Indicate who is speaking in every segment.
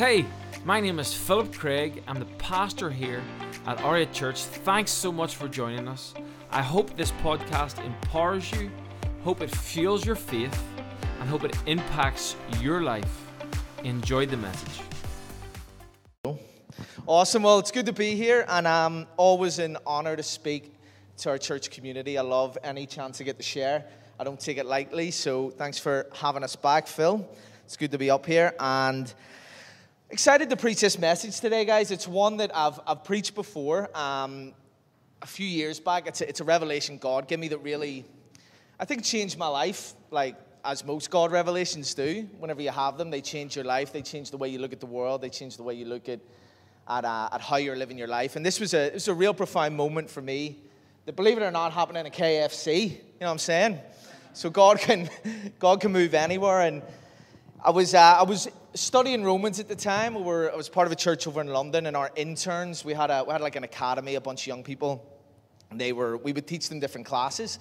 Speaker 1: Hey, my name is Philip Craig. I'm the pastor here at Aria Church. Thanks so much for joining us. I hope this podcast empowers you, hope it fuels your faith, and hope it impacts your life. Enjoy the message.
Speaker 2: Awesome. Well, it's good to be here, and um, always an honor to speak to our church community. I love any chance I get to share. I don't take it lightly, so thanks for having us back, Phil. It's good to be up here, and excited to preach this message today, guys. It's one that I've, I've preached before um, a few years back. It's a, it's a revelation God gave me that really, I think, changed my life. Like as most God revelations do, whenever you have them, they change your life. They change the way you look at the world. They change the way you look at at, uh, at how you're living your life. And this was a, it was a real profound moment for me that, believe it or not, happened in a KFC. You know what I'm saying? So God can, God can move anywhere. And I was, uh, I was studying Romans at the time. We were, I was part of a church over in London, and our interns, we had, a, we had like an academy, a bunch of young people. They were, we would teach them different classes.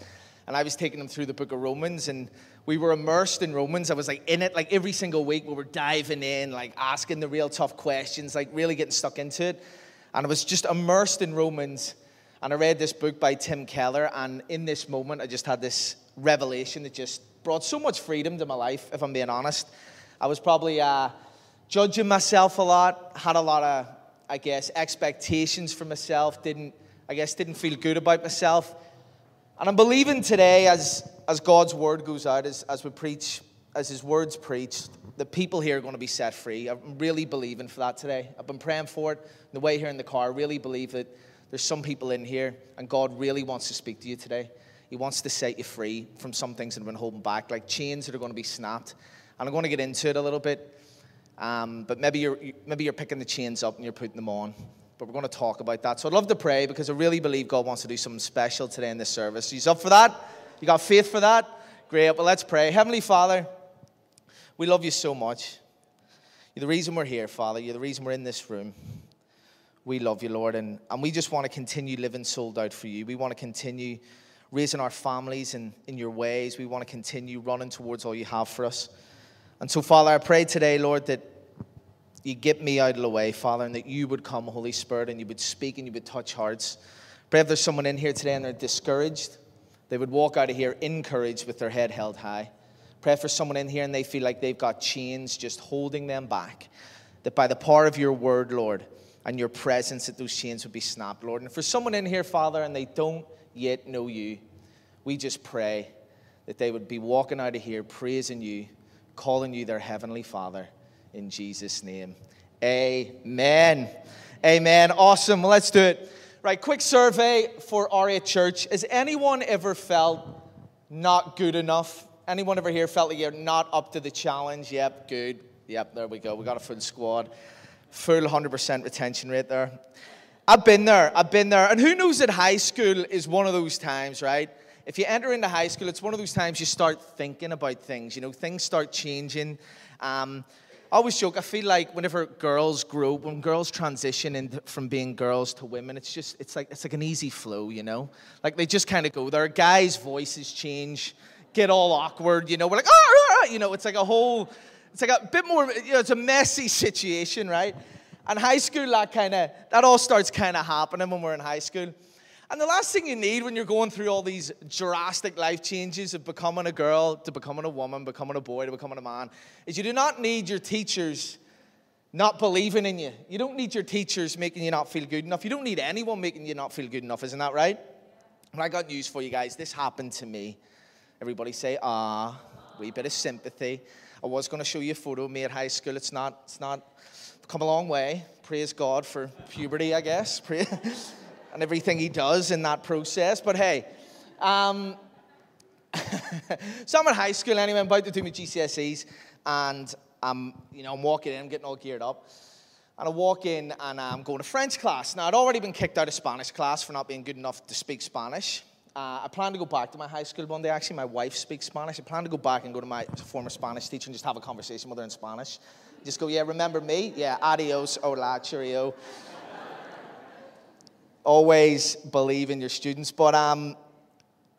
Speaker 2: And I was taking them through the book of Romans, and we were immersed in Romans. I was like in it, like every single week. We were diving in, like asking the real tough questions, like really getting stuck into it. And I was just immersed in Romans. And I read this book by Tim Keller. And in this moment, I just had this revelation that just brought so much freedom to my life, if I'm being honest. I was probably uh, judging myself a lot, had a lot of, I guess, expectations for myself, didn't, I guess, didn't feel good about myself. And I'm believing today, as, as God's word goes out, as, as we preach, as his words preach, the people here are going to be set free. I'm really believing for that today. I've been praying for it. The way here in the car, I really believe that there's some people in here, and God really wants to speak to you today. He wants to set you free from some things that have been holding back, like chains that are going to be snapped. And I'm going to get into it a little bit. Um, but maybe you're, maybe you're picking the chains up and you're putting them on but we're going to talk about that. So I'd love to pray because I really believe God wants to do something special today in this service. You up for that? You got faith for that? Great. Well, let's pray. Heavenly Father, we love you so much. You're the reason we're here, Father. You're the reason we're in this room. We love you, Lord, and, and we just want to continue living sold out for you. We want to continue raising our families in, in your ways. We want to continue running towards all you have for us. And so, Father, I pray today, Lord, that you get me out of the way, Father, and that you would come, Holy Spirit, and you would speak and you would touch hearts. Pray if there's someone in here today and they're discouraged, they would walk out of here encouraged with their head held high. Pray for someone in here and they feel like they've got chains just holding them back. That by the power of your word, Lord, and your presence, that those chains would be snapped, Lord. And for someone in here, Father, and they don't yet know you, we just pray that they would be walking out of here praising you, calling you their heavenly Father in Jesus' name. Amen. Amen. Awesome. Let's do it. Right, quick survey for Aria Church. Has anyone ever felt not good enough? Anyone ever here felt like you're not up to the challenge? Yep, good. Yep, there we go. We got a full squad. Full 100% retention rate there. I've been there. I've been there. And who knows that high school is one of those times, right? If you enter into high school, it's one of those times you start thinking about things. You know, things start changing. Um, I always joke, I feel like whenever girls grow, when girls transition in, from being girls to women, it's just, it's like, it's like an easy flow, you know? Like they just kind of go there. Guys' voices change, get all awkward, you know? We're like, oh, you know, it's like a whole, it's like a bit more, you know, it's a messy situation, right? And high school, that kind of, that all starts kind of happening when we're in high school. And the last thing you need when you're going through all these drastic life changes of becoming a girl to becoming a woman, becoming a boy to becoming a man, is you do not need your teachers not believing in you. You don't need your teachers making you not feel good enough. You don't need anyone making you not feel good enough. Isn't that right? And I got news for you guys. This happened to me. Everybody say, ah, wee bit of sympathy. I was going to show you a photo of me at high school. It's not, it's not come a long way. Praise God for puberty, I guess. and everything he does in that process. But hey, um, so I'm in high school anyway. I'm about to do my GCSEs, and I'm, you know, I'm walking in, I'm getting all geared up. And I walk in and I'm going to French class. Now, I'd already been kicked out of Spanish class for not being good enough to speak Spanish. Uh, I plan to go back to my high school one day. Actually, my wife speaks Spanish. I plan to go back and go to my former Spanish teacher and just have a conversation with her in Spanish. Just go, yeah, remember me? Yeah, adios, hola, cheerio always believe in your students. But um,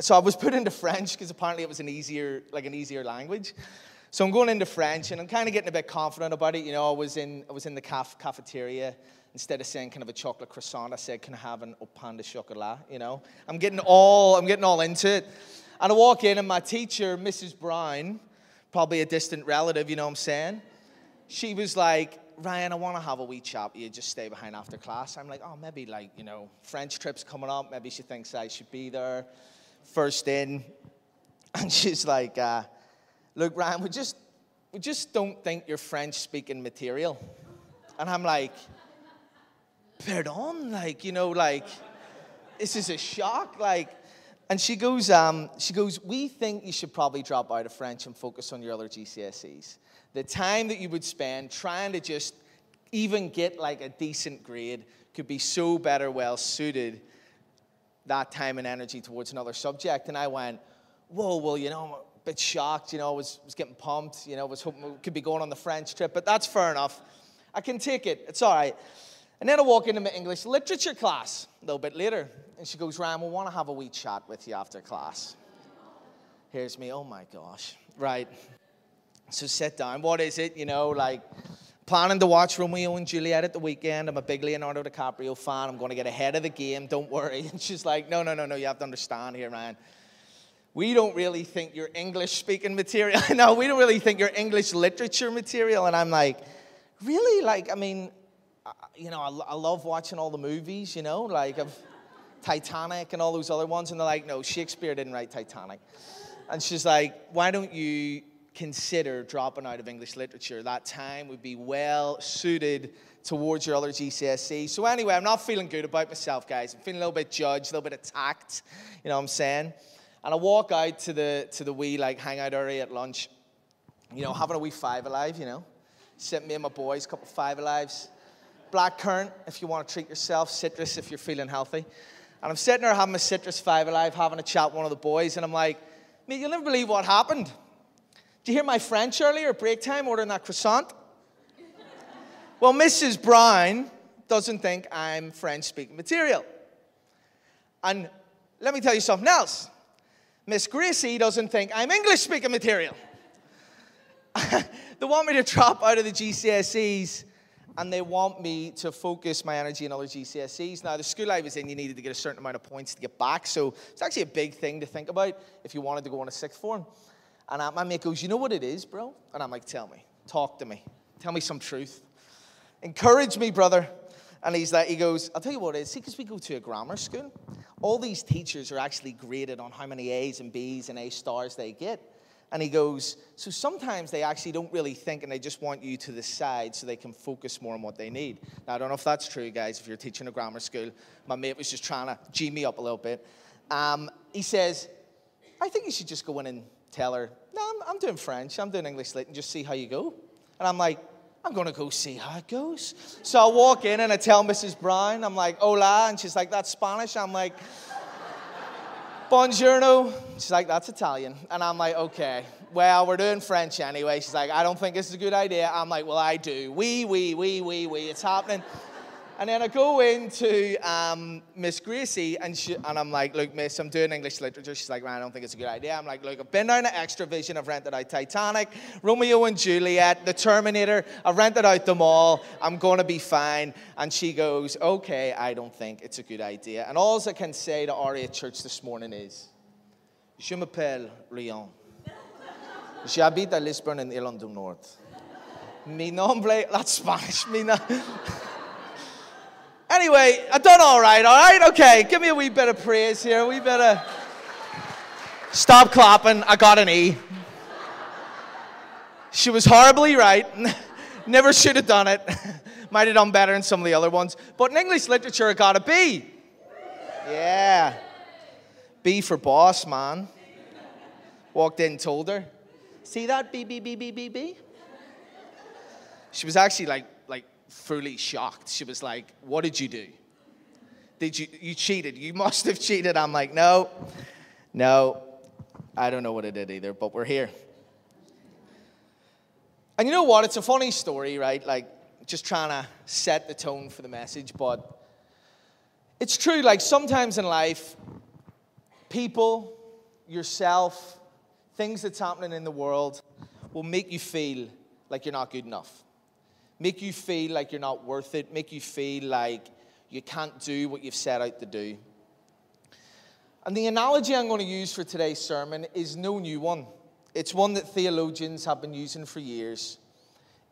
Speaker 2: so I was put into French because apparently it was an easier, like an easier language. So I'm going into French and I'm kind of getting a bit confident about it. You know, I was in, I was in the caf- cafeteria. Instead of saying kind of a chocolate croissant, I said, can I have an au pain de chocolat? You know, I'm getting all, I'm getting all into it. And I walk in and my teacher, Mrs. Brown, probably a distant relative, you know what I'm saying? She was like, Ryan, I want to have a wee chat you. Just stay behind after class. I'm like, oh, maybe like, you know, French trip's coming up. Maybe she thinks I should be there first in. And she's like, uh, look, Ryan, we just, we just don't think you're French speaking material. And I'm like, pardon? Like, you know, like, this is a shock. Like, and she goes, um, she goes, we think you should probably drop out of French and focus on your other GCSEs. The time that you would spend trying to just even get like a decent grade could be so better well suited that time and energy towards another subject. And I went, whoa, well, you know, I'm a bit shocked, you know, I was, was getting pumped, you know, was hoping we could be going on the French trip, but that's fair enough. I can take it, it's all right. And then I walk into my English literature class a little bit later, and she goes, Ryan, we want to have a wee chat with you after class. Here's me, oh my gosh, right. So sit down. What is it? You know, like planning to watch Romeo and Juliet at the weekend. I'm a big Leonardo DiCaprio fan. I'm going to get ahead of the game. Don't worry. And she's like, no, no, no, no. You have to understand here, man. We don't really think you're English speaking material. no, we don't really think you're English literature material. And I'm like, really? Like, I mean, you know, I, I love watching all the movies, you know, like of Titanic and all those other ones. And they're like, no, Shakespeare didn't write Titanic. And she's like, why don't you consider dropping out of English literature. That time would be well suited towards your other GCSE. So, anyway, I'm not feeling good about myself, guys. I'm feeling a little bit judged, a little bit attacked, you know what I'm saying? And I walk out to the, to the wee, like, hangout area at lunch, you know, having a wee five alive, you know, sitting me and my boys, a couple five alives, black currant if you want to treat yourself, citrus if you're feeling healthy. And I'm sitting there having a citrus five alive, having a chat with one of the boys, and I'm like, mate, you'll never believe what happened. Do you hear my French earlier, break time, ordering that croissant? well, Mrs. Brown doesn't think I'm French speaking material. And let me tell you something else. Miss Gracie doesn't think I'm English speaking material. they want me to drop out of the GCSEs and they want me to focus my energy on other GCSEs. Now, the school I was in, you needed to get a certain amount of points to get back, so it's actually a big thing to think about if you wanted to go on a sixth form. And my mate goes, You know what it is, bro? And I'm like, Tell me. Talk to me. Tell me some truth. Encourage me, brother. And he's like, he goes, I'll tell you what it is. See, because we go to a grammar school, all these teachers are actually graded on how many A's and B's and A stars they get. And he goes, so sometimes they actually don't really think and they just want you to the side so they can focus more on what they need. Now, I don't know if that's true, guys, if you're teaching a grammar school. My mate was just trying to G me up a little bit. Um, he says, I think you should just go in and tell her, no, I'm, I'm doing French, I'm doing English lit, and just see how you go. And I'm like, I'm gonna go see how it goes. So I walk in and I tell Mrs. Brown, I'm like, hola, and she's like, that's Spanish. I'm like, buongiorno. She's like, that's Italian. And I'm like, okay, well, we're doing French anyway. She's like, I don't think this is a good idea. I'm like, well, I do. We, we, we, we, we, it's happening. And then I go into um, Miss Gracie, and, she, and I'm like, look, miss, I'm doing English literature. She's like, man, I don't think it's a good idea. I'm like, look, I've been down to Xtra-vision. I've rented out Titanic, Romeo and Juliet, The Terminator. I've rented out them all. I'm going to be fine. And she goes, okay, I don't think it's a good idea. And all I can say to Aria Church this morning is, Je m'appelle Rion. J'habite à Lisburn in Irlande du Nord. Mi nombre, that's Spanish. Mi no- Anyway, I've done all right, all right? Okay, give me a wee bit of praise here, wee bit of. Stop clapping, I got an E. She was horribly right. Never should have done it. Might have done better in some of the other ones. But in English literature, I got a B. Yeah. B for boss, man. Walked in, told her. See that? B, B, B, B, B, B? She was actually like, fully shocked. She was like, What did you do? Did you, you cheated? You must have cheated. I'm like, No, no, I don't know what I did either, but we're here. And you know what? It's a funny story, right? Like, just trying to set the tone for the message, but it's true. Like, sometimes in life, people, yourself, things that's happening in the world will make you feel like you're not good enough, make you feel like you're not worth it, make you feel like you can't do what you've set out to do. And the analogy I'm going to use for today's sermon is no new one. It's one that theologians have been using for years.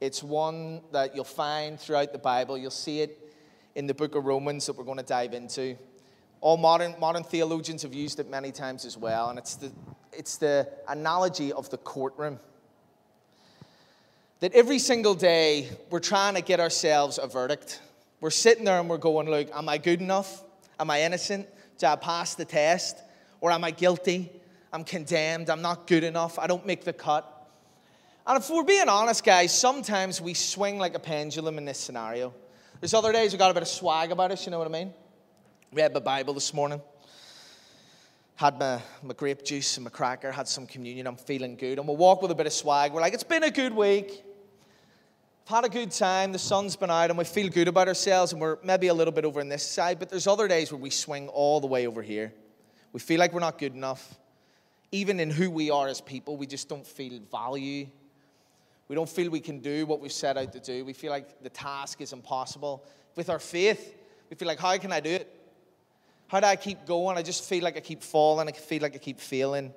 Speaker 2: It's one that you'll find throughout the Bible. You'll see it in the book of Romans that we're going to dive into. All modern, modern theologians have used it many times as well, and it's the, it's the analogy of the courtroom. That every single day we're trying to get ourselves a verdict. We're sitting there and we're going, Look, am I good enough? Am I innocent? Do I pass the test? Or am I guilty? I'm condemned. I'm not good enough. I don't make the cut. And if we're being honest, guys, sometimes we swing like a pendulum in this scenario. There's other days we got a bit of swag about us, you know what I mean? Read my Bible this morning. Had my, my grape juice and my cracker, had some communion. I'm feeling good. And we'll walk with a bit of swag. We're like, it's been a good week. Had a good time. The sun's been out and we feel good about ourselves. And we're maybe a little bit over on this side. But there's other days where we swing all the way over here. We feel like we're not good enough. Even in who we are as people, we just don't feel value we don't feel we can do what we've set out to do. We feel like the task is impossible. With our faith, we feel like, how can I do it? How do I keep going? I just feel like I keep falling. I feel like I keep failing.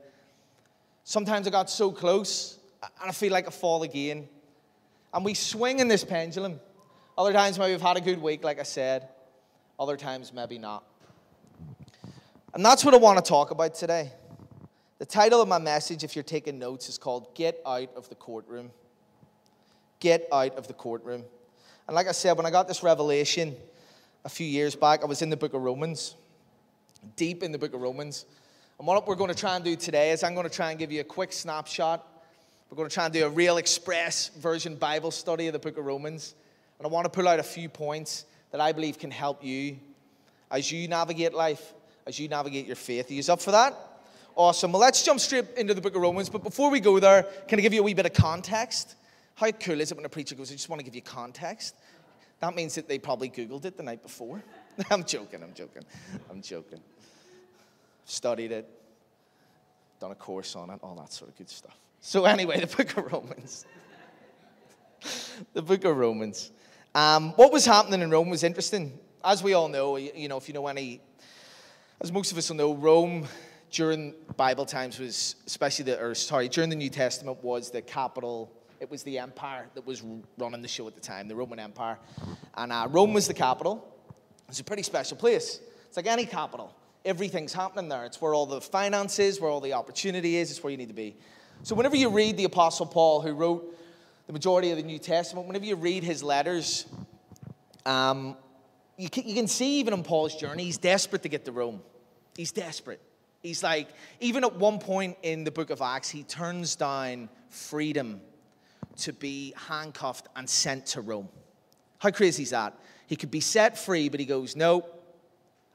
Speaker 2: Sometimes I got so close and I feel like I fall again. And we swing in this pendulum. Other times, maybe we've had a good week, like I said. Other times, maybe not. And that's what I want to talk about today. The title of my message, if you're taking notes, is called Get Out of the Courtroom. Get out of the courtroom. And like I said, when I got this revelation a few years back, I was in the book of Romans, deep in the book of Romans. And what we're going to try and do today is I'm going to try and give you a quick snapshot. We're going to try and do a real express version Bible study of the book of Romans. And I want to pull out a few points that I believe can help you as you navigate life, as you navigate your faith. Are you up for that? Awesome. Well, let's jump straight into the book of Romans. But before we go there, can I give you a wee bit of context? How cool is it when a preacher goes, I just want to give you context? That means that they probably Googled it the night before. I'm joking, I'm joking, I'm joking. Studied it, done a course on it, all that sort of good stuff. So, anyway, the book of Romans. the book of Romans. Um, what was happening in Rome was interesting. As we all know, you know, if you know any, as most of us will know, Rome during Bible times was, especially the, or sorry, during the New Testament was the capital it was the empire that was running the show at the time, the Roman Empire. And uh, Rome was the capital. It's a pretty special place. It's like any capital. Everything's happening there. It's where all the finance is, where all the opportunity is. It's where you need to be. So whenever you read the Apostle Paul, who wrote the majority of the New Testament, whenever you read his letters, um, you, can, you can see even in Paul's journey, he's desperate to get to Rome. He's desperate. He's like, even at one point in the book of Acts, he turns down freedom to be handcuffed and sent to Rome. How crazy is that? He could be set free, but he goes, No,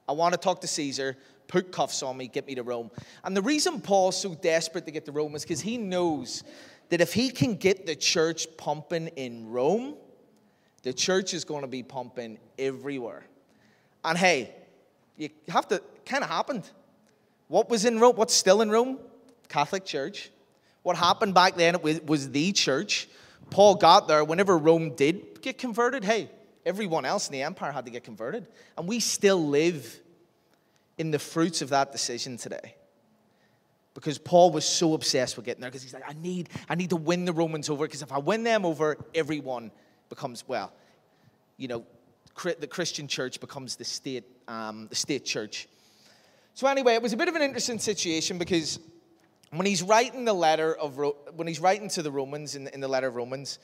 Speaker 2: I want to talk to Caesar, put cuffs on me, get me to Rome. And the reason Paul's so desperate to get to Rome is because he knows that if he can get the church pumping in Rome, the church is going to be pumping everywhere. And hey, you have to, kind of happened. What was in Rome? What's still in Rome? Catholic Church. What happened back then was, was the church. Paul got there whenever Rome did get converted. Hey, everyone else in the empire had to get converted. And we still live in the fruits of that decision today. Because Paul was so obsessed with getting there, because he's like, I need, I need to win the Romans over, because if I win them over, everyone becomes, well, you know, the Christian church becomes the state, um, the state church. So anyway, it was a bit of an interesting situation because when he's writing the letter of when he's writing to the Romans in, in the letter of Romans,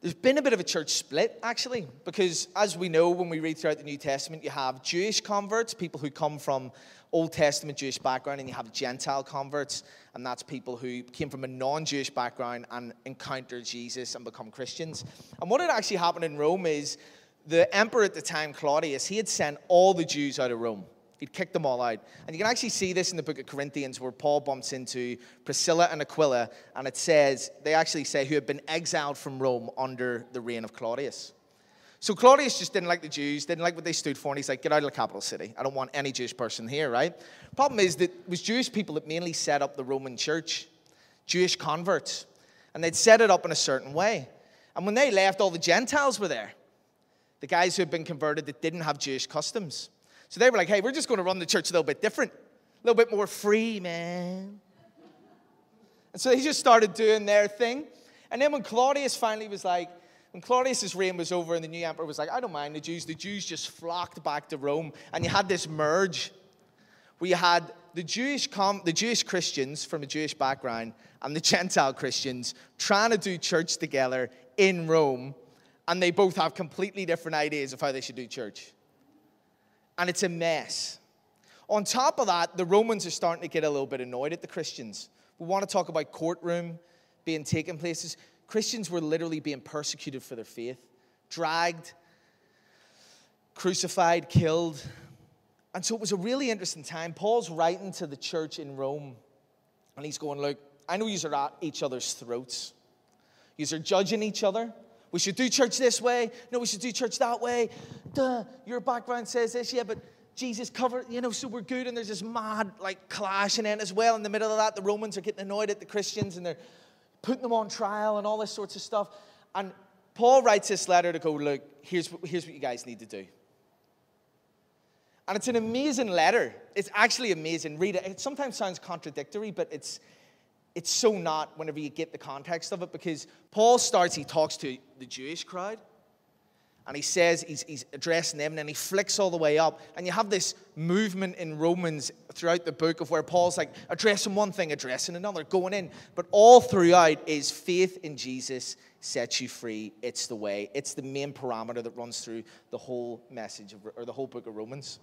Speaker 2: there's been a bit of a church split actually, because as we know when we read throughout the New Testament, you have Jewish converts, people who come from Old Testament Jewish background, and you have Gentile converts, and that's people who came from a non-Jewish background and encountered Jesus and become Christians. And what had actually happened in Rome is the emperor at the time, Claudius, he had sent all the Jews out of Rome. He'd kicked them all out. And you can actually see this in the book of Corinthians where Paul bumps into Priscilla and Aquila, and it says, they actually say, who had been exiled from Rome under the reign of Claudius. So Claudius just didn't like the Jews, didn't like what they stood for, and he's like, get out of the capital city. I don't want any Jewish person here, right? Problem is that it was Jewish people that mainly set up the Roman church, Jewish converts. And they'd set it up in a certain way. And when they left, all the Gentiles were there. The guys who had been converted that didn't have Jewish customs. So they were like, hey, we're just going to run the church a little bit different, a little bit more free, man. And so they just started doing their thing. And then when Claudius finally was like, when Claudius's reign was over and the new emperor was like, I don't mind the Jews, the Jews just flocked back to Rome. And you had this merge where you had the Jewish, com- the Jewish Christians from a Jewish background and the Gentile Christians trying to do church together in Rome. And they both have completely different ideas of how they should do church. And it's a mess. On top of that, the Romans are starting to get a little bit annoyed at the Christians. We want to talk about courtroom being taken places. Christians were literally being persecuted for their faith, dragged, crucified, killed. And so it was a really interesting time. Paul's writing to the church in Rome, and he's going, Look, I know you are at each other's throats. You are judging each other. We should do church this way. No, we should do church that way. Duh, your background says this. Yeah, but Jesus covered, you know, so we're good. And there's this mad, like, clash. And then, as well, in the middle of that, the Romans are getting annoyed at the Christians and they're putting them on trial and all this sorts of stuff. And Paul writes this letter to go, look, here's, here's what you guys need to do. And it's an amazing letter. It's actually amazing. Read it. It sometimes sounds contradictory, but it's, it's so not whenever you get the context of it because Paul starts, he talks to the Jewish crowd and he says he's, he's addressing them, and then he flicks all the way up. And you have this movement in Romans throughout the book of where Paul's like addressing one thing, addressing another, going in. But all throughout is faith in Jesus sets you free. It's the way, it's the main parameter that runs through the whole message of, or the whole book of Romans.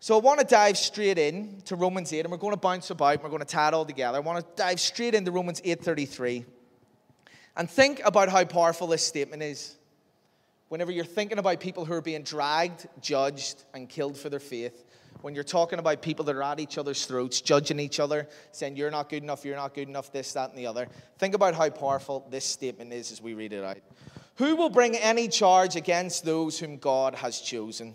Speaker 2: So I want to dive straight in to Romans 8, and we're going to bounce about, and we're going to tie it all together. I want to dive straight into Romans 8:33 and think about how powerful this statement is whenever you're thinking about people who are being dragged, judged, and killed for their faith, when you're talking about people that are at each other's throats, judging each other, saying, You're not good enough, you're not good enough, this, that, and the other, think about how powerful this statement is as we read it out. Who will bring any charge against those whom God has chosen?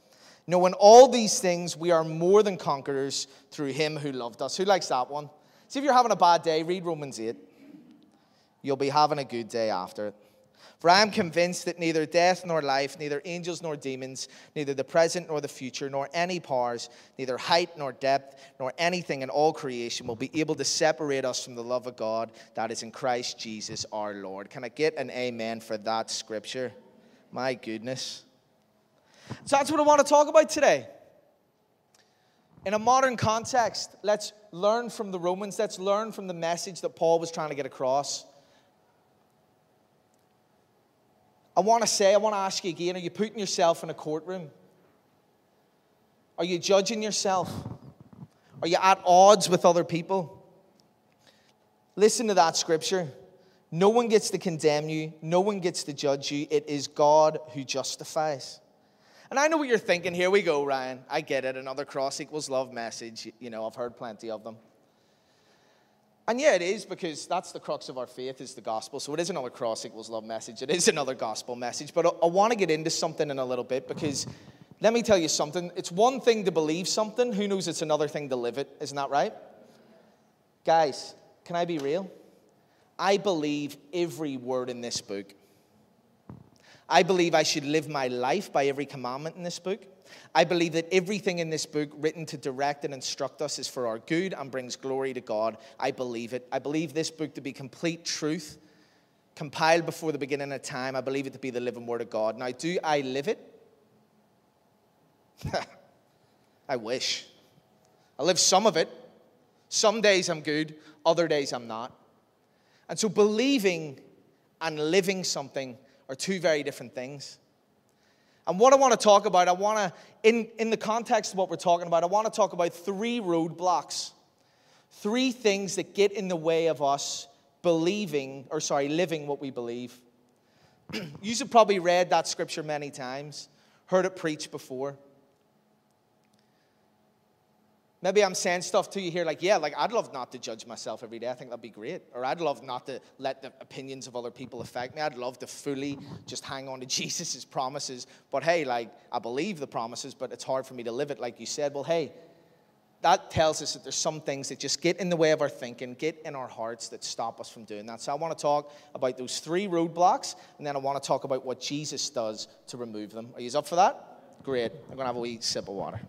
Speaker 2: Knowing all these things, we are more than conquerors through him who loved us. Who likes that one? See if you're having a bad day, read Romans 8 you'll be having a good day after it. For I am convinced that neither death nor life, neither angels nor demons, neither the present nor the future, nor any powers, neither height nor depth, nor anything in all creation will be able to separate us from the love of God that is in Christ Jesus our Lord. Can I get an amen for that scripture? My goodness. So that's what I want to talk about today. In a modern context, let's learn from the Romans, let's learn from the message that Paul was trying to get across. I want to say, I want to ask you again are you putting yourself in a courtroom? Are you judging yourself? Are you at odds with other people? Listen to that scripture. No one gets to condemn you, no one gets to judge you. It is God who justifies. And I know what you're thinking. Here we go, Ryan. I get it. Another cross equals love message. You know, I've heard plenty of them. And yeah, it is because that's the crux of our faith is the gospel. So it is another cross equals love message. It is another gospel message. But I, I want to get into something in a little bit because let me tell you something. It's one thing to believe something. Who knows it's another thing to live it. Isn't that right? Guys, can I be real? I believe every word in this book. I believe I should live my life by every commandment in this book. I believe that everything in this book, written to direct and instruct us, is for our good and brings glory to God. I believe it. I believe this book to be complete truth, compiled before the beginning of time. I believe it to be the living word of God. Now, do I live it? I wish. I live some of it. Some days I'm good, other days I'm not. And so, believing and living something are two very different things. And what I want to talk about, I want to, in, in the context of what we're talking about, I want to talk about three roadblocks. Three things that get in the way of us believing, or sorry, living what we believe. you have probably read that scripture many times, heard it preached before. Maybe I'm saying stuff to you here like, yeah, like I'd love not to judge myself every day. I think that'd be great. Or I'd love not to let the opinions of other people affect me. I'd love to fully just hang on to Jesus' promises. But hey, like, I believe the promises, but it's hard for me to live it, like you said. Well, hey, that tells us that there's some things that just get in the way of our thinking, get in our hearts that stop us from doing that. So I want to talk about those three roadblocks, and then I want to talk about what Jesus does to remove them. Are you up for that? Great. I'm going to have a wee sip of water.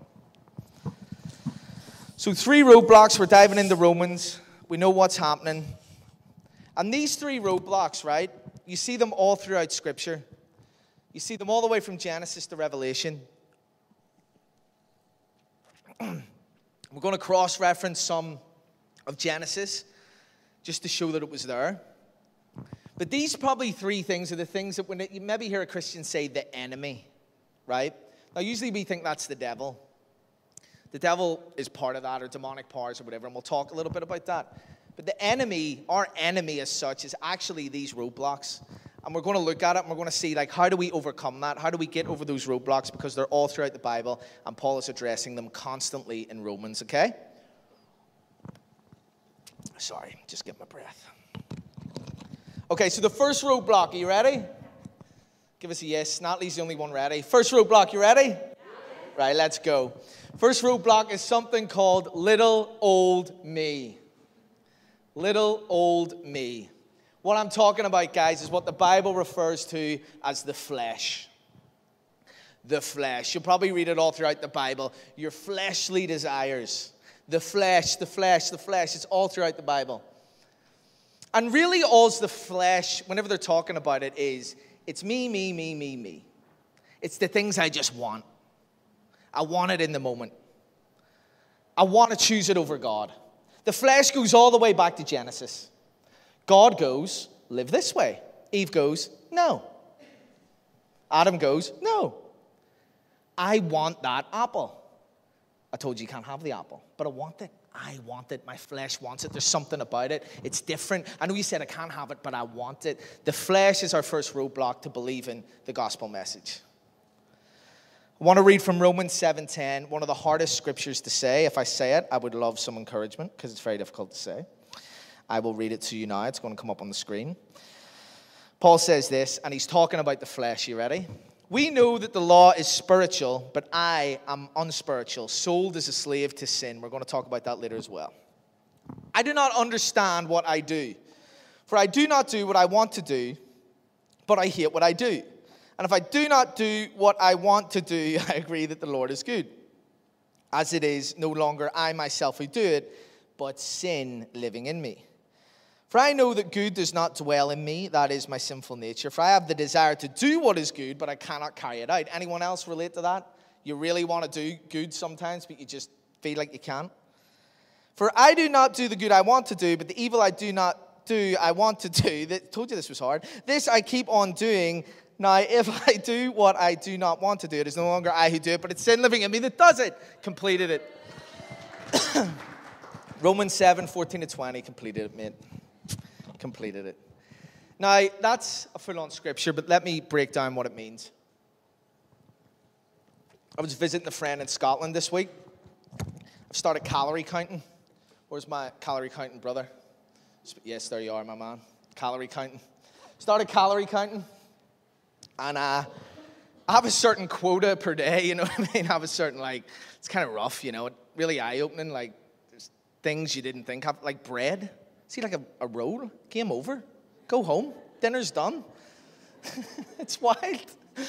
Speaker 2: So, three roadblocks, we're diving into Romans. We know what's happening. And these three roadblocks, right, you see them all throughout Scripture. You see them all the way from Genesis to Revelation. we're going to cross reference some of Genesis just to show that it was there. But these probably three things are the things that when it, you maybe hear a Christian say the enemy, right? Now, usually we think that's the devil. The devil is part of that, or demonic powers, or whatever, and we'll talk a little bit about that. But the enemy, our enemy as such, is actually these roadblocks. And we're going to look at it and we're going to see, like, how do we overcome that? How do we get over those roadblocks? Because they're all throughout the Bible, and Paul is addressing them constantly in Romans, okay? Sorry, just get my breath. Okay, so the first roadblock, are you ready? Give us a yes. Natalie's the only one ready. First roadblock, you ready? Right, let's go. First roadblock is something called little old me. Little old me. What I'm talking about, guys, is what the Bible refers to as the flesh. The flesh. You'll probably read it all throughout the Bible. Your fleshly desires. The flesh, the flesh, the flesh. It's all throughout the Bible. And really, all's the flesh, whenever they're talking about it, is it's me, me, me, me, me. It's the things I just want. I want it in the moment. I want to choose it over God. The flesh goes all the way back to Genesis. God goes, live this way. Eve goes, no. Adam goes, no. I want that apple. I told you you can't have the apple, but I want it. I want it. My flesh wants it. There's something about it. It's different. I know you said I can't have it, but I want it. The flesh is our first roadblock to believing the gospel message. I want to read from Romans 7:10, one of the hardest scriptures to say. If I say it, I would love some encouragement because it's very difficult to say. I will read it to you now. It's going to come up on the screen. Paul says this, and he's talking about the flesh. You ready? We know that the law is spiritual, but I am unspiritual, sold as a slave to sin. We're going to talk about that later as well. I do not understand what I do, for I do not do what I want to do, but I hate what I do. And if I do not do what I want to do, I agree that the Lord is good. As it is no longer I myself who do it, but sin living in me. For I know that good does not dwell in me, that is my sinful nature. For I have the desire to do what is good, but I cannot carry it out. Anyone else relate to that? You really want to do good sometimes, but you just feel like you can't? For I do not do the good I want to do, but the evil I do not do, I want to do. That, told you this was hard. This I keep on doing. Now, if I do what I do not want to do, it is no longer I who do it, but it's sin living in me that does it. Completed it. Romans 7 14 to 20 completed it, mate. Completed it. Now, that's a full on scripture, but let me break down what it means. I was visiting a friend in Scotland this week. I've started calorie counting. Where's my calorie counting brother? Yes, there you are, my man. Calorie counting. Started calorie counting. And uh, I have a certain quota per day, you know what I mean? I have a certain, like, it's kind of rough, you know, really eye opening. Like, there's things you didn't think of, like bread. See, like a, a roll, came over, go home, dinner's done. it's wild.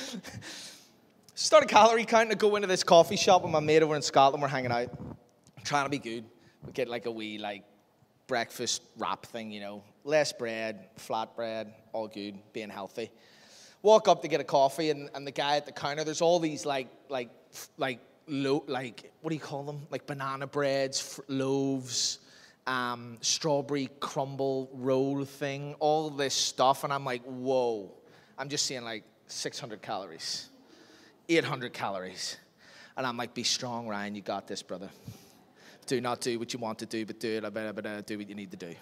Speaker 2: Started calorie counting to go into this coffee shop with my mate over in Scotland. We're hanging out, trying to be good. We get like a wee, like, breakfast wrap thing, you know, less bread, flat bread, all good, being healthy walk up to get a coffee, and, and the guy at the counter, there's all these like like like lo- like what do you call them? Like banana breads, loaves, um, strawberry crumble roll thing, all this stuff, and I'm like, whoa! I'm just seeing like 600 calories, 800 calories, and I'm like, be strong, Ryan. You got this, brother. Do not do what you want to do, but do it. Do what you need to do.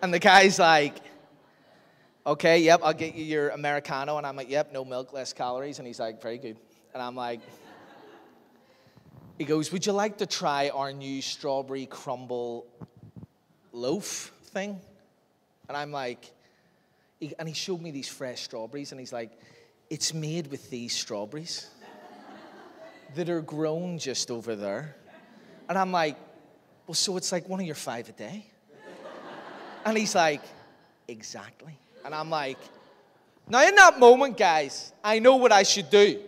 Speaker 2: And the guy's like, okay, yep, I'll get you your Americano. And I'm like, yep, no milk, less calories. And he's like, very good. And I'm like, he goes, would you like to try our new strawberry crumble loaf thing? And I'm like, he, and he showed me these fresh strawberries, and he's like, it's made with these strawberries that are grown just over there. And I'm like, well, so it's like one of your five a day? And he's like, exactly. And I'm like, now in that moment, guys, I know what I should do.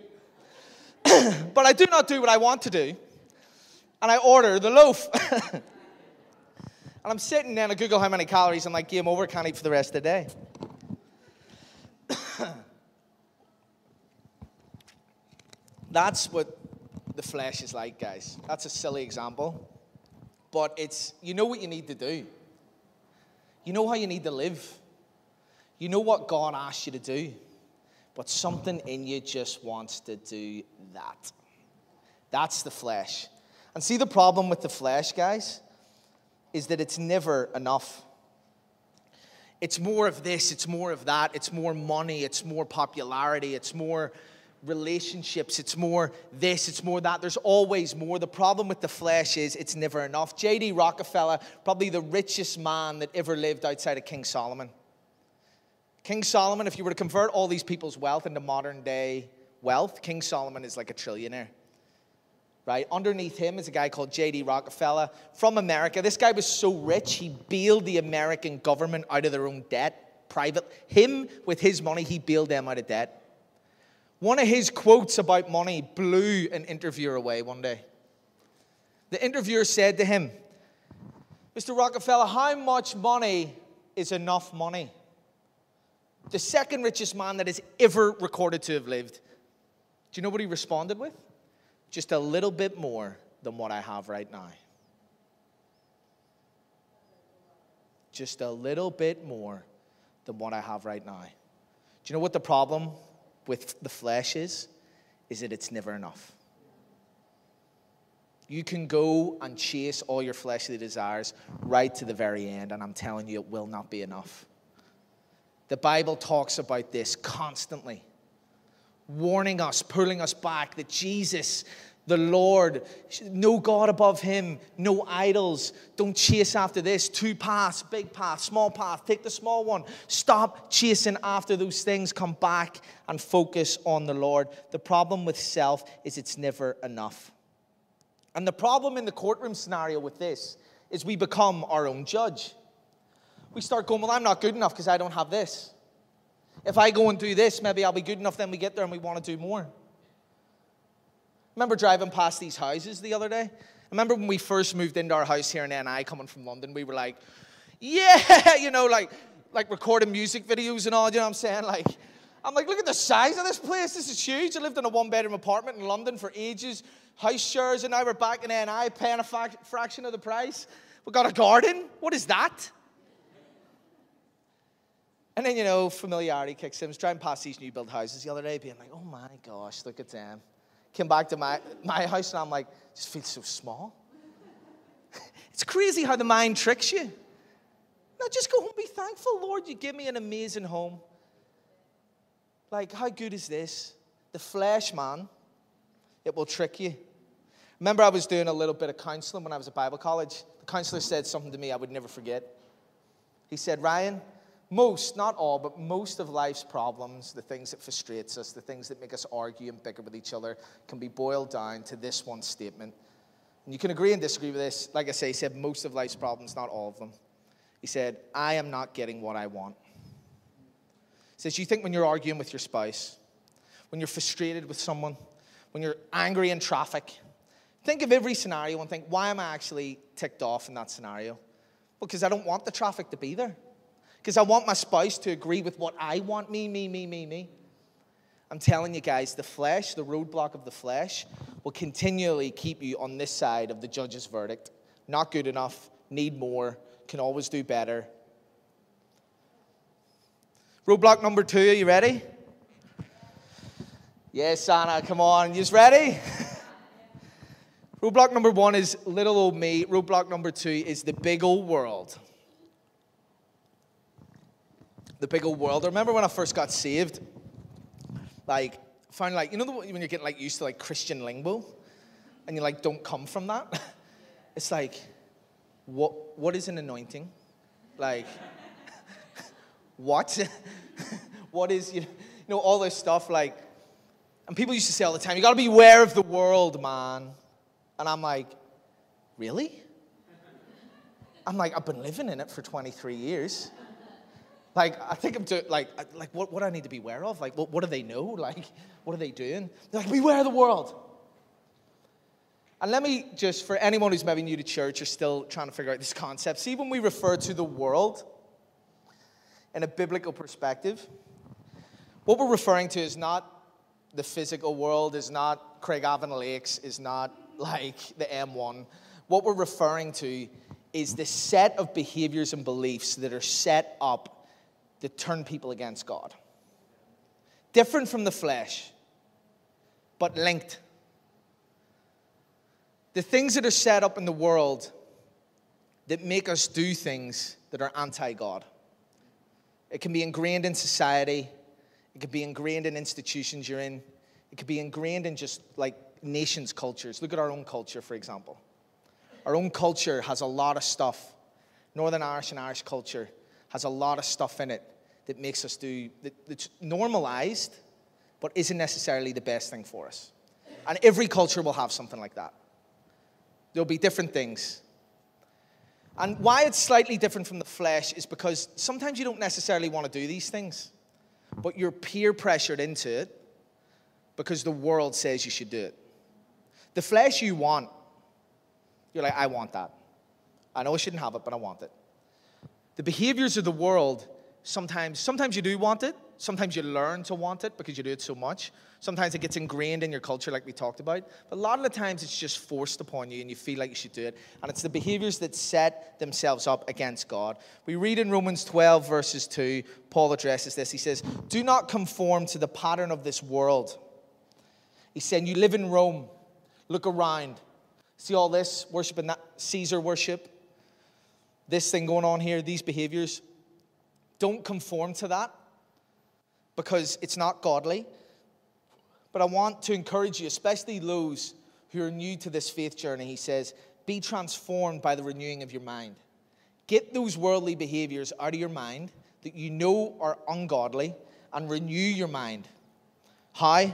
Speaker 2: but I do not do what I want to do. And I order the loaf. and I'm sitting there and I Google how many calories. I'm like, game over, can't eat for the rest of the day. That's what the flesh is like, guys. That's a silly example. But it's, you know what you need to do. You know how you need to live. You know what God asked you to do. But something in you just wants to do that. That's the flesh. And see, the problem with the flesh, guys, is that it's never enough. It's more of this, it's more of that, it's more money, it's more popularity, it's more relationships, it's more this, it's more that. There's always more. The problem with the flesh is it's never enough. J.D. Rockefeller, probably the richest man that ever lived outside of King Solomon. King Solomon, if you were to convert all these people's wealth into modern day wealth, King Solomon is like a trillionaire. Right? Underneath him is a guy called J.D. Rockefeller from America. This guy was so rich, he bailed the American government out of their own debt, private. Him, with his money, he bailed them out of debt. One of his quotes about money blew an interviewer away one day. The interviewer said to him, Mr. Rockefeller, how much money is enough money? The second richest man that is ever recorded to have lived. Do you know what he responded with? Just a little bit more than what I have right now. Just a little bit more than what I have right now. Do you know what the problem with the flesh is, is that it's never enough. You can go and chase all your fleshly desires right to the very end, and I'm telling you, it will not be enough. The Bible talks about this constantly, warning us, pulling us back that Jesus the Lord. No God above him, no idols. Don't chase after this. Two paths, big path, small path. Take the small one. Stop chasing after those things. Come back and focus on the Lord. The problem with self is it's never enough. And the problem in the courtroom scenario with this is we become our own judge. We start going, Well, I'm not good enough because I don't have this. If I go and do this, maybe I'll be good enough. Then we get there and we want to do more. Remember driving past these houses the other day? I remember when we first moved into our house here in NI coming from London, we were like, yeah, you know, like, like recording music videos and all, you know what I'm saying? Like, I'm like, look at the size of this place. This is huge. I lived in a one bedroom apartment in London for ages, house shares, and now we're back in NI paying a fraction of the price. We got a garden. What is that? And then, you know, familiarity kicks in. I was driving past these new build houses the other day, being like, oh my gosh, look at them came back to my, my house and I'm like, just feels so small. it's crazy how the mind tricks you. Now just go home, be thankful, Lord, you give me an amazing home. Like, how good is this? The flesh, man, it will trick you. Remember, I was doing a little bit of counseling when I was at Bible college. The counselor said something to me I would never forget. He said, Ryan, most, not all, but most of life's problems, the things that frustrates us, the things that make us argue and bicker with each other, can be boiled down to this one statement. And you can agree and disagree with this. Like I say, he said most of life's problems, not all of them. He said, I am not getting what I want. He says, You think when you're arguing with your spouse, when you're frustrated with someone, when you're angry in traffic, think of every scenario and think, why am I actually ticked off in that scenario? Because I don't want the traffic to be there because I want my spouse to agree with what I want me, me, me, me, me. I'm telling you guys, the flesh, the roadblock of the flesh, will continually keep you on this side of the judge's verdict. Not good enough, need more, can always do better. Roadblock number two, are you ready? Yes, Anna, come on. You ready? Roadblock number one is little old me. Roadblock number two is the big old world. The big old world. I remember when I first got saved, like, found like, you know, the, when you're getting like used to like Christian lingo and you like don't come from that? It's like, what, what is an anointing? Like, what? what is, you know, all this stuff like, and people used to say all the time, you gotta beware of the world, man. And I'm like, really? I'm like, I've been living in it for 23 years. Like, I think I'm doing, like, like what, what do I need to be aware of? Like, what, what do they know? Like, what are they doing? They're like, beware the world. And let me just, for anyone who's maybe new to church or still trying to figure out this concept, see when we refer to the world in a biblical perspective, what we're referring to is not the physical world, is not Craigavon Lakes, is not like the M1. What we're referring to is the set of behaviors and beliefs that are set up that turn people against God. Different from the flesh, but linked the things that are set up in the world that make us do things that are anti God. It can be ingrained in society, it could be ingrained in institutions you're in, it could be ingrained in just like nations' cultures. Look at our own culture, for example. Our own culture has a lot of stuff. Northern Irish and Irish culture has a lot of stuff in it that makes us do, that, that's normalized, but isn't necessarily the best thing for us. And every culture will have something like that. There'll be different things. And why it's slightly different from the flesh is because sometimes you don't necessarily want to do these things, but you're peer pressured into it because the world says you should do it. The flesh you want, you're like, I want that. I know I shouldn't have it, but I want it. The behaviors of the world, sometimes, sometimes you do want it, sometimes you learn to want it because you do it so much. Sometimes it gets ingrained in your culture, like we talked about. But a lot of the times it's just forced upon you and you feel like you should do it. And it's the behaviors that set themselves up against God. We read in Romans 12, verses 2, Paul addresses this. He says, Do not conform to the pattern of this world. He's saying, You live in Rome, look around. See all this worship and that Caesar worship, this thing going on here, these behaviors. Don't conform to that because it's not godly. But I want to encourage you, especially those who are new to this faith journey. He says, Be transformed by the renewing of your mind. Get those worldly behaviors out of your mind that you know are ungodly and renew your mind. How?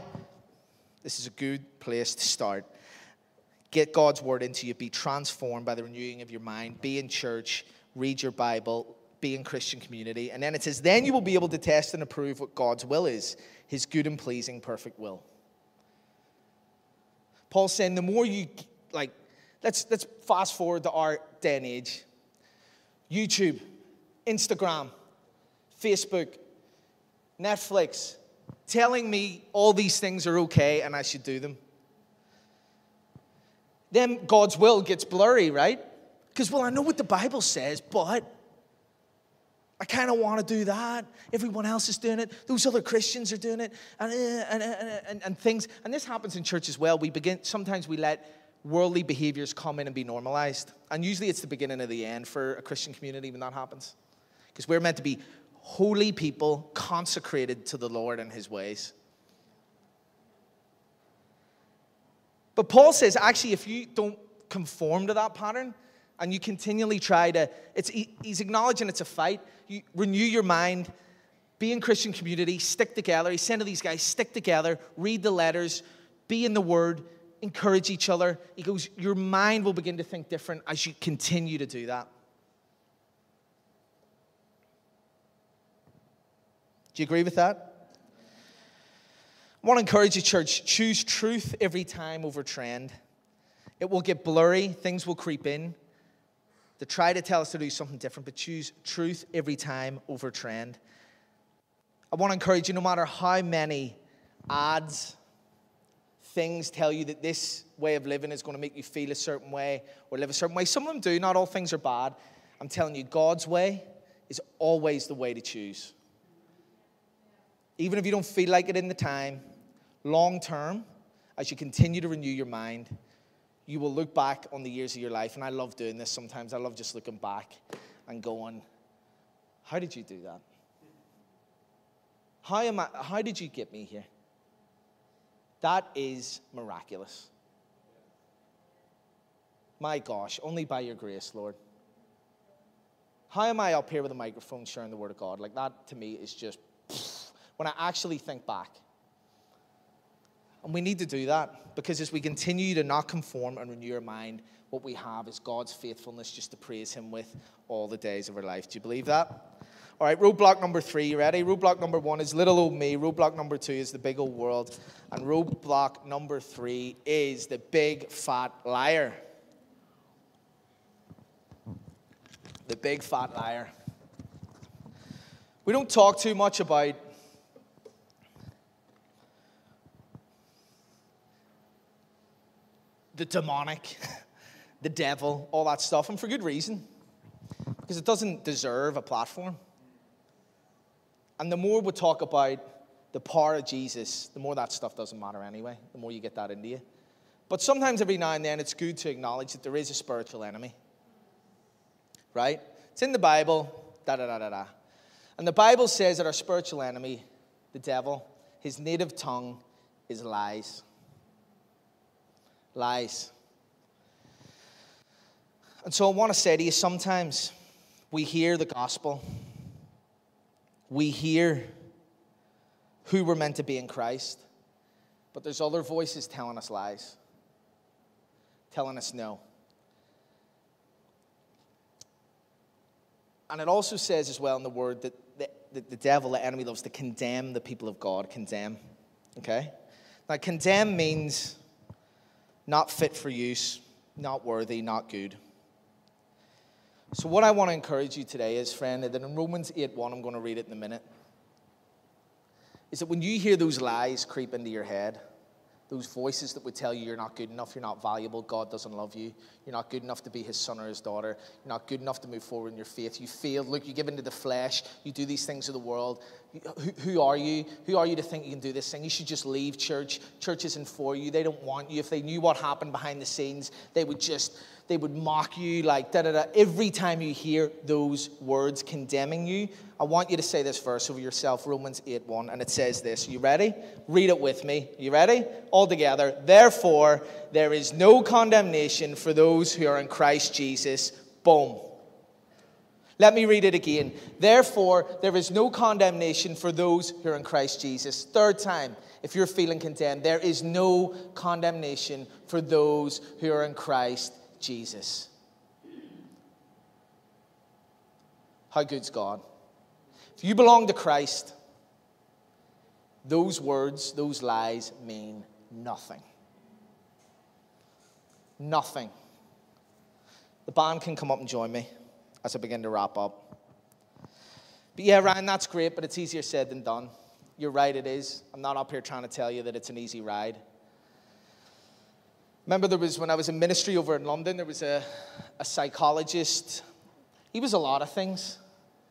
Speaker 2: This is a good place to start. Get God's word into you. Be transformed by the renewing of your mind. Be in church. Read your Bible be in Christian community. And then it says, then you will be able to test and approve what God's will is, his good and pleasing, perfect will. Paul's saying the more you, like, let's, let's fast forward to our day and age. YouTube, Instagram, Facebook, Netflix, telling me all these things are okay and I should do them. Then God's will gets blurry, right? Because, well, I know what the Bible says, but I kind of want to do that. Everyone else is doing it. Those other Christians are doing it, and, eh, and, eh, eh, and, and, things. And this happens in church as well. We begin. Sometimes we let worldly behaviors come in and be normalized, and usually it's the beginning of the end for a Christian community when that happens, because we're meant to be holy people, consecrated to the Lord and His ways. But Paul says, actually, if you don't conform to that pattern, and you continually try to, it's, he's acknowledging it's a fight. You renew your mind, be in Christian community, stick together. He's saying to these guys, stick together, read the letters, be in the Word, encourage each other. He goes, your mind will begin to think different as you continue to do that. Do you agree with that? I want to encourage you, church, choose truth every time over trend. It will get blurry, things will creep in to try to tell us to do something different, but choose truth every time over trend. I want to encourage you no matter how many ads, things tell you that this way of living is going to make you feel a certain way or live a certain way. Some of them do, not all things are bad. I'm telling you, God's way is always the way to choose. Even if you don't feel like it in the time, long term, as you continue to renew your mind, you will look back on the years of your life, and I love doing this sometimes. I love just looking back and going, How did you do that? How, am I, how did you get me here? That is miraculous. My gosh, only by your grace, Lord. How am I up here with a microphone sharing the Word of God? Like that to me is just when I actually think back. And we need to do that because as we continue to not conform and renew our mind, what we have is God's faithfulness just to praise Him with all the days of our life. Do you believe that? All right, roadblock number three, you ready? Roadblock number one is little old me. Roadblock number two is the big old world. And roadblock number three is the big fat liar. The big fat liar. We don't talk too much about the demonic, the devil, all that stuff, and for good reason. Because it doesn't deserve a platform. And the more we talk about the power of Jesus, the more that stuff doesn't matter anyway, the more you get that into you. But sometimes, every now and then, it's good to acknowledge that there is a spiritual enemy. Right? It's in the Bible, da da da da da. And the Bible says that our spiritual enemy, the devil, his native tongue is lies lies. And so I want to say to you sometimes we hear the gospel, we hear who we're meant to be in Christ, but there's other voices telling us lies, telling us no. And it also says as well in the word that the, the, devil, the enemy, loves to condemn the people of God. Condemn. Okay? Now, condemn means not fit for use, not worthy, not good. So, what I want to encourage you today is, friend, that in Romans 8 1, I'm going to read it in a minute, is that when you hear those lies creep into your head, those voices that would tell you you're not good enough, you're not valuable, God doesn't love you, you're not good enough to be his son or his daughter, you're not good enough to move forward in your faith, you failed, look, you give into the flesh, you do these things of the world. Who, are you? Who are you to think you can do this thing? You should just leave church. Church isn't for you. They don't want you. If they knew what happened behind the scenes, they would just they would mock you like da da da. Every time you hear those words condemning you, I want you to say this verse over yourself, Romans 8 1, and it says this. You ready? Read it with me. You ready? All together. Therefore, there is no condemnation for those who are in Christ Jesus. Boom. Let me read it again. Therefore, there is no condemnation for those who are in Christ Jesus. Third time, if you're feeling condemned, there is no condemnation for those who are in Christ Jesus. How good's God? If you belong to Christ, those words, those lies mean nothing. Nothing. The band can come up and join me as I begin to wrap up. But yeah, Ryan, that's great, but it's easier said than done. You're right, it is. I'm not up here trying to tell you that it's an easy ride. Remember, there was when I was in ministry over in London, there was a, a psychologist. He was a lot of things.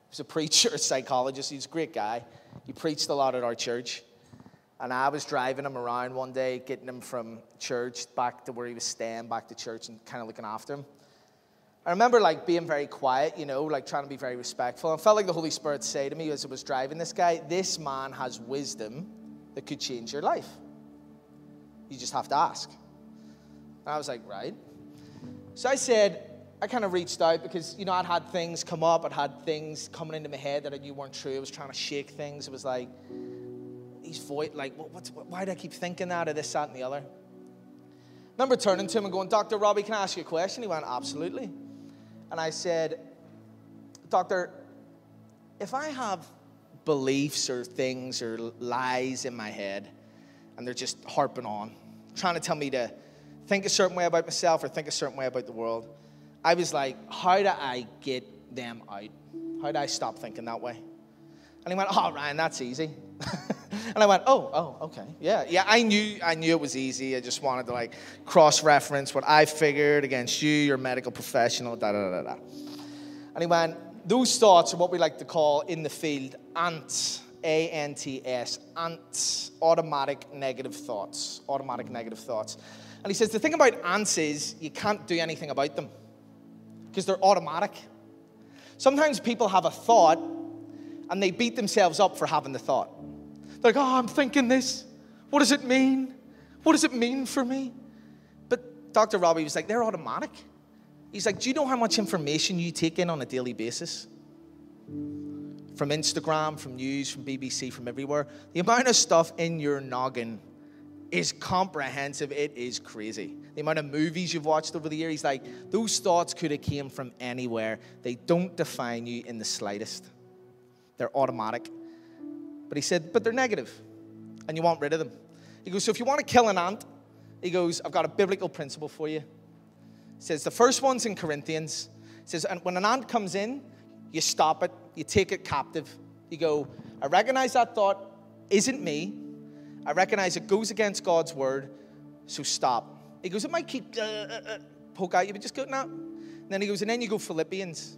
Speaker 2: He was a preacher, a psychologist. He's a great guy. He preached a lot at our church. And I was driving him around one day, getting him from church back to where he was staying, back to church, and kind of looking after him. I remember like being very quiet, you know, like trying to be very respectful. I felt like the Holy Spirit say to me as I was driving this guy, this man has wisdom that could change your life. You just have to ask. And I was like, right. So I said, I kind of reached out because, you know, I'd had things come up, I'd had things coming into my head that I knew weren't true. I was trying to shake things. It was like, these void, like, what's, why do I keep thinking that or this, that, and the other? I remember turning to him and going, Dr. Robbie, can I ask you a question? He went, absolutely. And I said, Doctor, if I have beliefs or things or lies in my head and they're just harping on, trying to tell me to think a certain way about myself or think a certain way about the world. I was like, how do I get them out? How do I stop thinking that way? And he went, oh, Ryan, that's easy. and I went, oh, oh, okay. Yeah, yeah, I knew, I knew it was easy. I just wanted to like cross-reference what I figured against you, your medical professional, da, da, da, da. And he went, those thoughts are what we like to call in the field ants, A-N-T-S, ants, automatic negative thoughts, automatic negative thoughts. And he says the thing about ants is you can't do anything about them because they're automatic. Sometimes people have a thought and they beat themselves up for having the thought. They're like, oh, I'm thinking this. What does it mean? What does it mean for me? But Dr. Robbie was like, they're automatic. He's like, do you know how much information you take in on a daily basis? From Instagram, from news, from BBC, from everywhere. The amount of stuff in your noggin is comprehensive. It is crazy. The amount of movies you've watched over the years, he's like, those thoughts could have came from anywhere. They don't define you in the slightest. They're automatic. But he said, but they're negative, and you want rid of them. He goes, so if you want to kill an ant, he goes, I've got a biblical principle for you. He says, the first one's in Corinthians. He says, and when an ant comes in, you stop it, you take it captive. You go, I recognize that thought isn't me. I recognize it goes against God's word, so stop. He goes, it might keep uh, uh, uh, poke at you, but just go now. And then he goes, and then you go Philippians.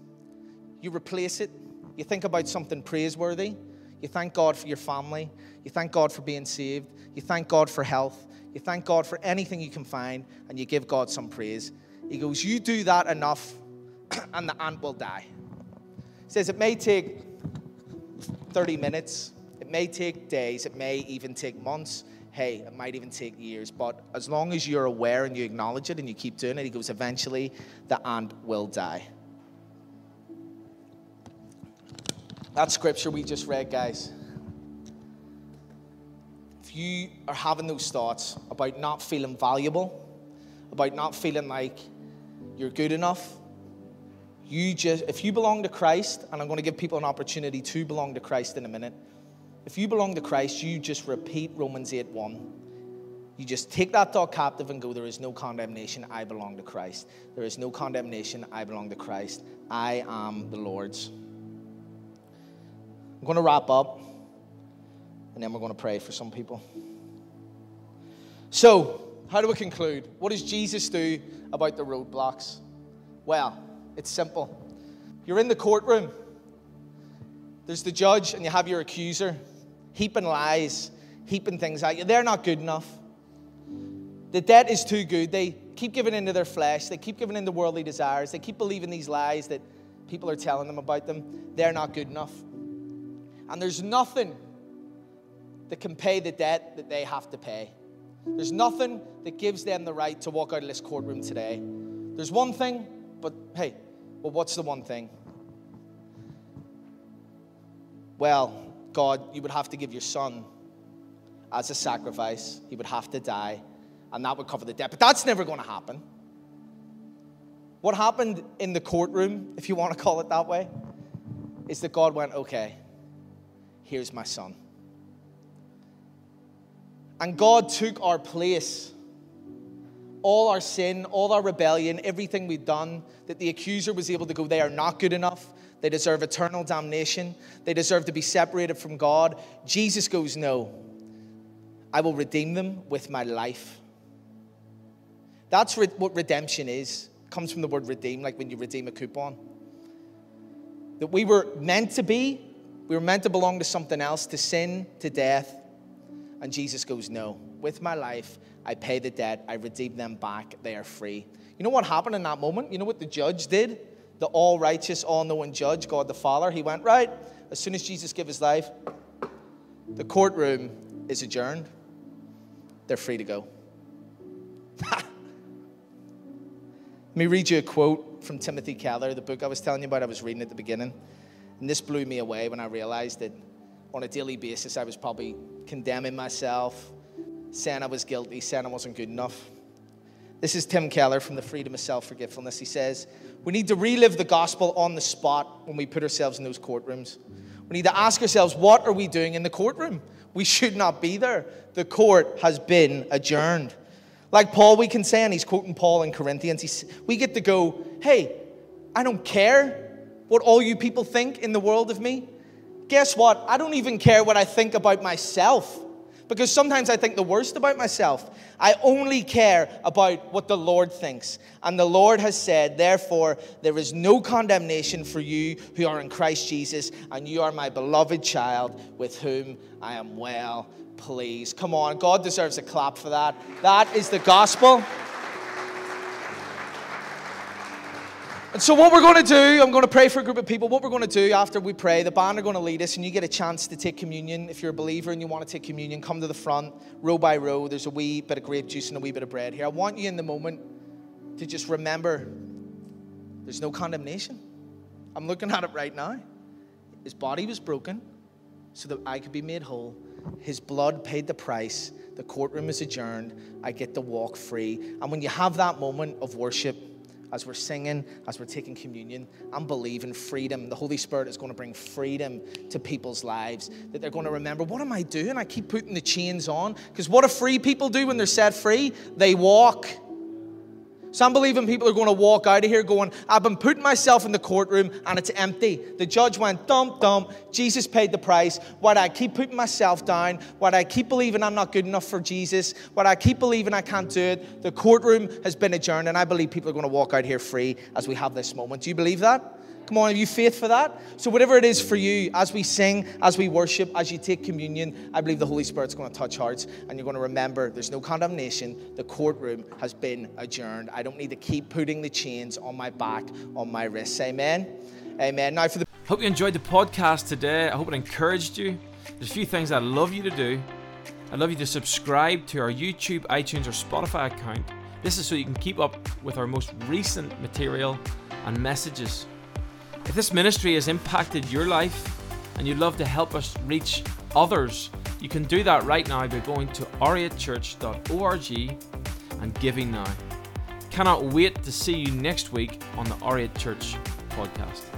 Speaker 2: You replace it. You think about something praiseworthy. You thank God for your family. You thank God for being saved. You thank God for health. You thank God for anything you can find, and you give God some praise. He goes, You do that enough, and the ant will die. He says, It may take 30 minutes, it may take days, it may even take months. Hey, it might even take years, but as long as you're aware and you acknowledge it and you keep doing it, he goes, eventually the ant will die. That scripture we just read, guys. If you are having those thoughts about not feeling valuable, about not feeling like you're good enough, you just if you belong to Christ, and I'm going to give people an opportunity to belong to Christ in a minute. If you belong to Christ, you just repeat Romans 8 1. You just take that thought captive and go, There is no condemnation. I belong to Christ. There is no condemnation. I belong to Christ. I am the Lord's. I'm going to wrap up and then we're going to pray for some people. So, how do we conclude? What does Jesus do about the roadblocks? Well, it's simple. You're in the courtroom, there's the judge, and you have your accuser heaping lies, heaping things at you. They're not good enough. The debt is too good. They keep giving into their flesh, they keep giving into worldly desires, they keep believing these lies that people are telling them about them. They're not good enough. And there's nothing that can pay the debt that they have to pay. There's nothing that gives them the right to walk out of this courtroom today. There's one thing, but hey, well, what's the one thing? Well, God, you would have to give your son as a sacrifice. He would have to die, and that would cover the debt. But that's never going to happen. What happened in the courtroom, if you want to call it that way, is that God went, okay, Here's my son. And God took our place. All our sin, all our rebellion, everything we've done, that the accuser was able to go, they are not good enough. They deserve eternal damnation. They deserve to be separated from God. Jesus goes, No, I will redeem them with my life. That's what redemption is. It comes from the word redeem, like when you redeem a coupon. That we were meant to be we were meant to belong to something else, to sin, to death. And Jesus goes, No, with my life, I pay the debt, I redeem them back, they are free. You know what happened in that moment? You know what the judge did? The all righteous, all knowing judge, God the Father. He went, Right, as soon as Jesus gave his life, the courtroom is adjourned. They're free to go. Let me read you a quote from Timothy Keller, the book I was telling you about, I was reading at the beginning. And this blew me away when I realized that on a daily basis I was probably condemning myself, saying I was guilty, saying I wasn't good enough. This is Tim Keller from the Freedom of Self Forgetfulness. He says, We need to relive the gospel on the spot when we put ourselves in those courtrooms. We need to ask ourselves, What are we doing in the courtroom? We should not be there. The court has been adjourned. Like Paul, we can say, and he's quoting Paul in Corinthians, we get to go, Hey, I don't care what all you people think in the world of me? Guess what? I don't even care what I think about myself because sometimes I think the worst about myself. I only care about what the Lord thinks. And the Lord has said, therefore, there is no condemnation for you who are in Christ Jesus, and you are my beloved child with whom I am well pleased. Come on, God deserves a clap for that. That is the gospel. And so, what we're going to do, I'm going to pray for a group of people. What we're going to do after we pray, the band are going to lead us, and you get a chance to take communion. If you're a believer and you want to take communion, come to the front, row by row. There's a wee bit of grape juice and a wee bit of bread here. I want you in the moment to just remember there's no condemnation. I'm looking at it right now. His body was broken so that I could be made whole. His blood paid the price. The courtroom is adjourned. I get to walk free. And when you have that moment of worship, as we're singing, as we're taking communion, I'm believing freedom. The Holy Spirit is going to bring freedom to people's lives. That they're going to remember, what am I doing? I keep putting the chains on. Because what do free people do when they're set free? They walk. Some believing people are going to walk out of here going, I've been putting myself in the courtroom and it's empty. The judge went, dump, dump. Jesus paid the price. Why do I keep putting myself down? Why do I keep believing I'm not good enough for Jesus? Why do I keep believing I can't do it? The courtroom has been adjourned and I believe people are going to walk out here free as we have this moment. Do you believe that? Come on, have you faith for that? So, whatever it is for you, as we sing, as we worship, as you take communion, I believe the Holy Spirit's going to touch hearts and you're going to remember there's no condemnation. The courtroom has been adjourned. I don't need to keep putting the chains on my back, on my wrists. Amen. Amen. Now, for the.
Speaker 1: Hope you enjoyed the podcast today. I hope it encouraged you. There's a few things I'd love you to do. I'd love you to subscribe to our YouTube, iTunes, or Spotify account. This is so you can keep up with our most recent material and messages. If this ministry has impacted your life and you'd love to help us reach others, you can do that right now by going to oriatchurch.org and giving now. Cannot wait to see you next week on the Oriat Church podcast.